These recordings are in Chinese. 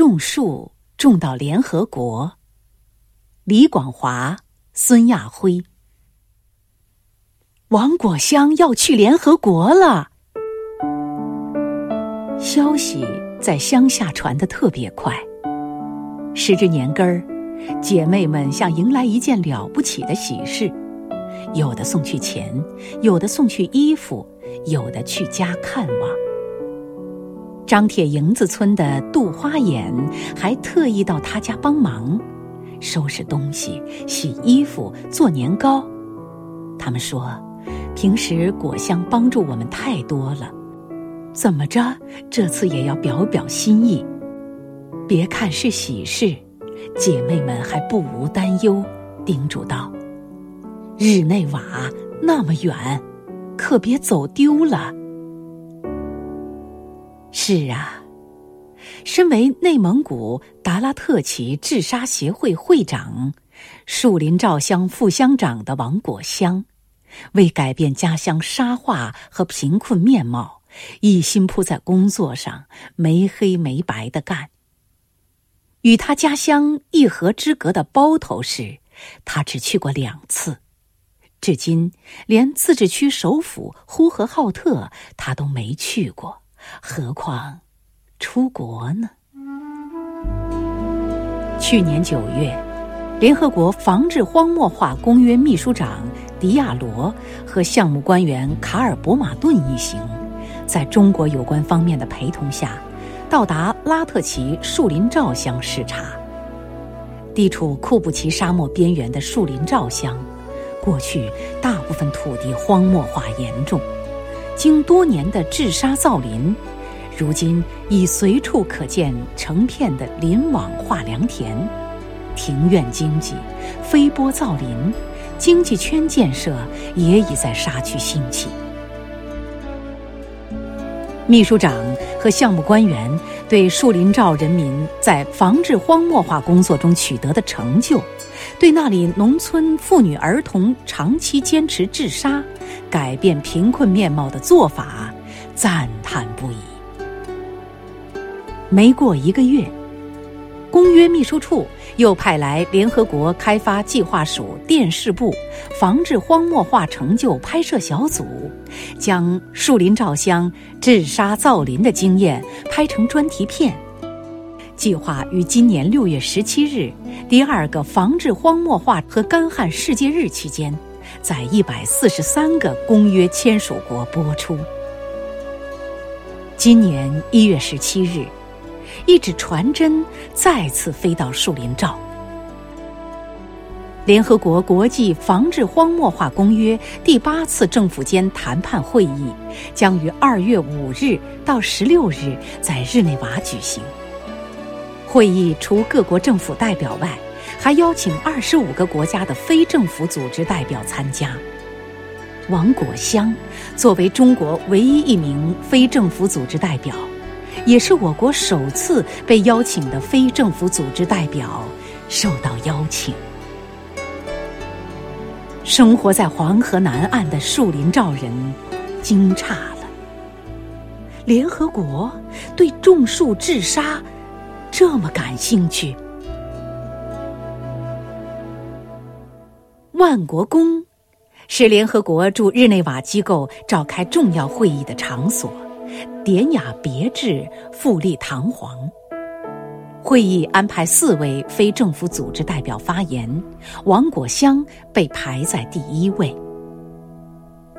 种树种到联合国。李广华、孙亚辉，王果香要去联合国了。消息在乡下传得特别快。时至年根儿，姐妹们像迎来一件了不起的喜事，有的送去钱，有的送去衣服，有的去家看望。张铁营子村的杜花眼还特意到他家帮忙，收拾东西、洗衣服、做年糕。他们说，平时果香帮助我们太多了，怎么着，这次也要表表心意。别看是喜事，姐妹们还不无担忧，叮嘱道：“日内瓦那么远，可别走丢了。”是啊，身为内蒙古达拉特旗治沙协会会长、树林照乡副乡长的王果香，为改变家乡沙化和贫困面貌，一心扑在工作上，没黑没白的干。与他家乡一河之隔的包头市，他只去过两次，至今连自治区首府呼和浩特他都没去过。何况出国呢？去年九月，联合国防治荒漠化公约秘书长迪亚罗和项目官员卡尔伯马顿一行，在中国有关方面的陪同下，到达拉特旗树林照乡视察。地处库布齐沙漠边缘的树林照乡，过去大部分土地荒漠化严重。经多年的治沙造林，如今已随处可见成片的林网化良田，庭院经济、飞波造林、经济圈建设也已在沙区兴起。秘书长和项目官员对树林照人民在防治荒漠化工作中取得的成就，对那里农村妇女儿童长期坚持治沙。改变贫困面貌的做法，赞叹不已。没过一个月，公约秘书处又派来联合国开发计划署电视部防治荒漠化成就拍摄小组，将树林照相治沙造林的经验拍成专题片。计划于今年六月十七日第二个防治荒漠化和干旱世界日期间。在一百四十三个公约签署国播出。今年一月十七日，一纸传真再次飞到树林照。联合国国际防治荒漠化公约第八次政府间谈判会议将于二月五日到十六日在日内瓦举行。会议除各国政府代表外。还邀请二十五个国家的非政府组织代表参加。王果香作为中国唯一一名非政府组织代表，也是我国首次被邀请的非政府组织代表，受到邀请。生活在黄河南岸的树林照人惊诧了：联合国对种树治沙这么感兴趣？万国宫是联合国驻日内瓦机构召开重要会议的场所，典雅别致，富丽堂皇。会议安排四位非政府组织代表发言，王果香被排在第一位，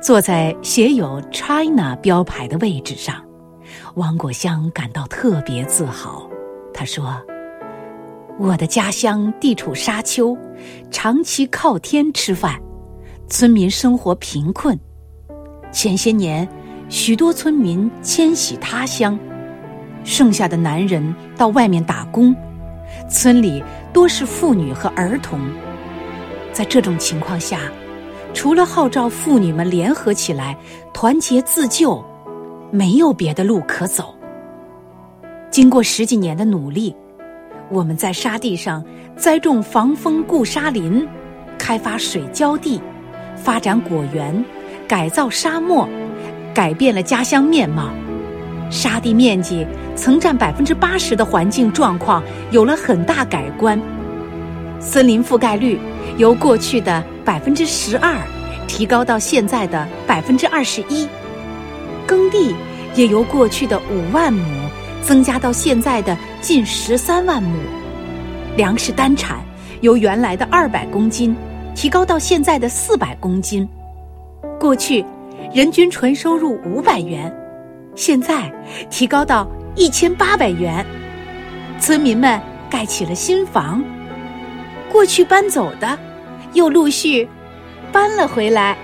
坐在写有 “China” 标牌的位置上。王果香感到特别自豪，他说。我的家乡地处沙丘，长期靠天吃饭，村民生活贫困。前些年，许多村民迁徙他乡，剩下的男人到外面打工，村里多是妇女和儿童。在这种情况下，除了号召妇女们联合起来，团结自救，没有别的路可走。经过十几年的努力。我们在沙地上栽种防风固沙林，开发水浇地，发展果园，改造沙漠，改变了家乡面貌。沙地面积曾占百分之八十的环境状况有了很大改观，森林覆盖率由过去的百分之十二提高到现在的百分之二十一，耕地也由过去的五万亩增加到现在的近十三万亩，粮食单产由原来的二百公斤提高到现在的四百公斤，过去人均纯收入五百元。现在提高到一千八百元，村民们盖起了新房，过去搬走的又陆续搬了回来。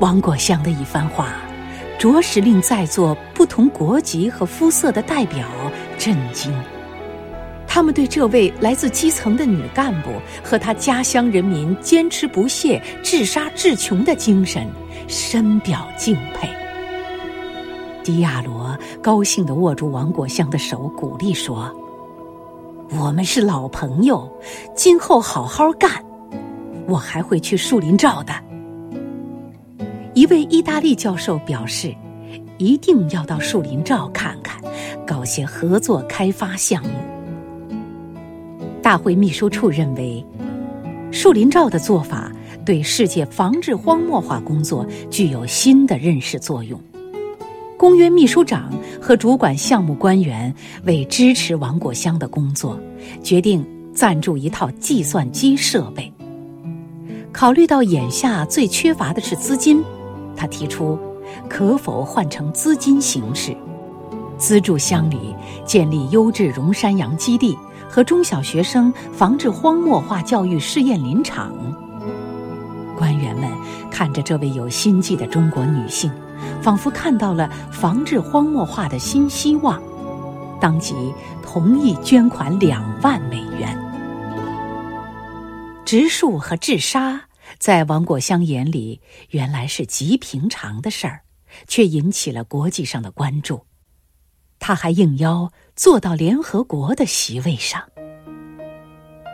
王果香的一番话，着实令在座不同国籍和肤色的代表震惊。他们对这位来自基层的女干部和她家乡人民坚持不懈、治沙治穷的精神深表敬佩。迪亚罗高兴地握住王果香的手，鼓励说：“我们是老朋友，今后好好干。我还会去树林照的。”一位意大利教授表示：“一定要到树林照看看，搞些合作开发项目。”大会秘书处认为，树林照的做法对世界防治荒漠化工作具有新的认识作用。公约秘书长和主管项目官员为支持王果香的工作，决定赞助一套计算机设备。考虑到眼下最缺乏的是资金，他提出可否换成资金形式，资助乡里建立优质绒山羊基地和中小学生防治荒漠化教育试验林场。官员们看着这位有心计的中国女性。仿佛看到了防治荒漠化的新希望，当即同意捐款两万美元。植树和治沙在王果香眼里原来是极平常的事儿，却引起了国际上的关注。他还应邀坐到联合国的席位上。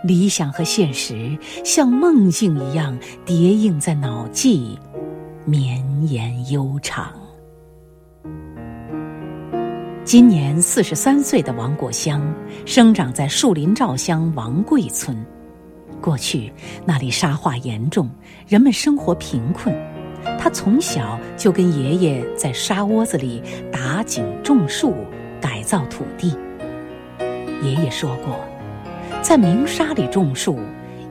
理想和现实像梦境一样叠映在脑际。绵延悠长。今年四十三岁的王果香，生长在树林照乡王贵村。过去那里沙化严重，人们生活贫困。他从小就跟爷爷在沙窝子里打井种树，改造土地。爷爷说过，在明沙里种树，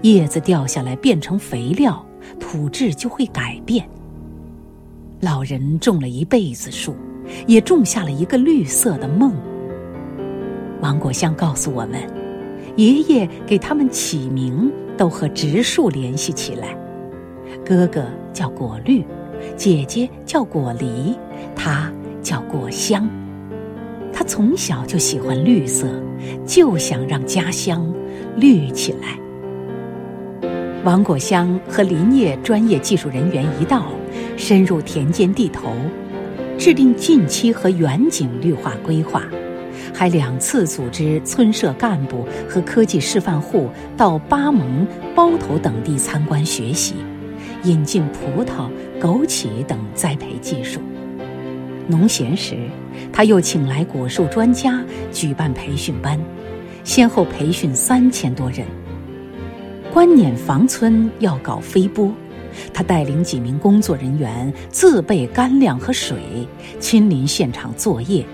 叶子掉下来变成肥料，土质就会改变。老人种了一辈子树，也种下了一个绿色的梦。王果香告诉我们，爷爷给他们起名都和植树联系起来。哥哥叫果绿，姐姐叫果梨，他叫果香。他从小就喜欢绿色，就想让家乡绿起来。王果香和林业专业技术人员一道。深入田间地头，制定近期和远景绿化规划，还两次组织村社干部和科技示范户到巴盟、包头等地参观学习，引进葡萄、枸杞等栽培技术。农闲时，他又请来果树专家举办培训班，先后培训三千多人。观碾房村要搞飞播。他带领几名工作人员自备干粮和水，亲临现场作业，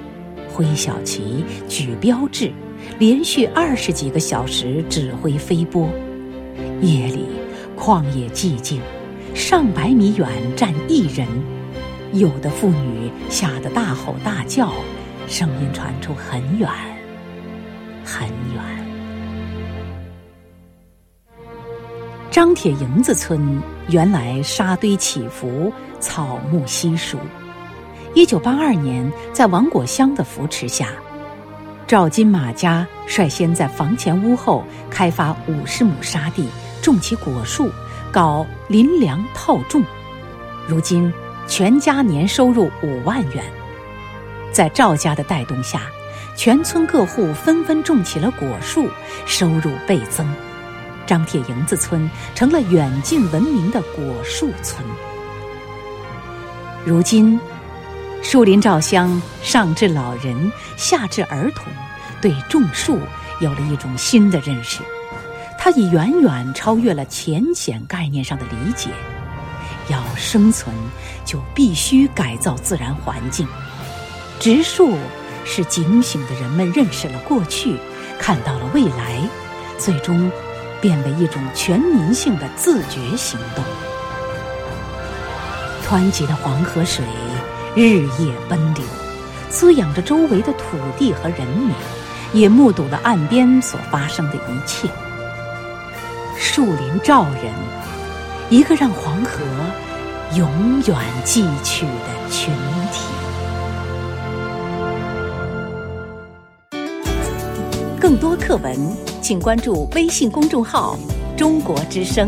挥小旗、举标志，连续二十几个小时指挥飞播。夜里旷野寂静，上百米远站一人，有的妇女吓得大吼大叫，声音传出很远，很远。张铁营子村原来沙堆起伏，草木稀疏。一九八二年，在王果香的扶持下，赵金马家率先在房前屋后开发五十亩沙地，种起果树，搞林粮套种。如今，全家年收入五万元。在赵家的带动下，全村各户纷纷种起了果树，收入倍增。张铁营子村成了远近闻名的果树村。如今，树林照相，上至老人，下至儿童，对种树有了一种新的认识。它已远远超越了浅显概念上的理解。要生存，就必须改造自然环境。植树是警醒的人们认识了过去，看到了未来，最终变为一种全民性的自觉行动。湍急的黄河水。日夜奔流，滋养着周围的土地和人民，也目睹了岸边所发生的一切。树林照人，一个让黄河永远记取的群体。更多课文，请关注微信公众号“中国之声”。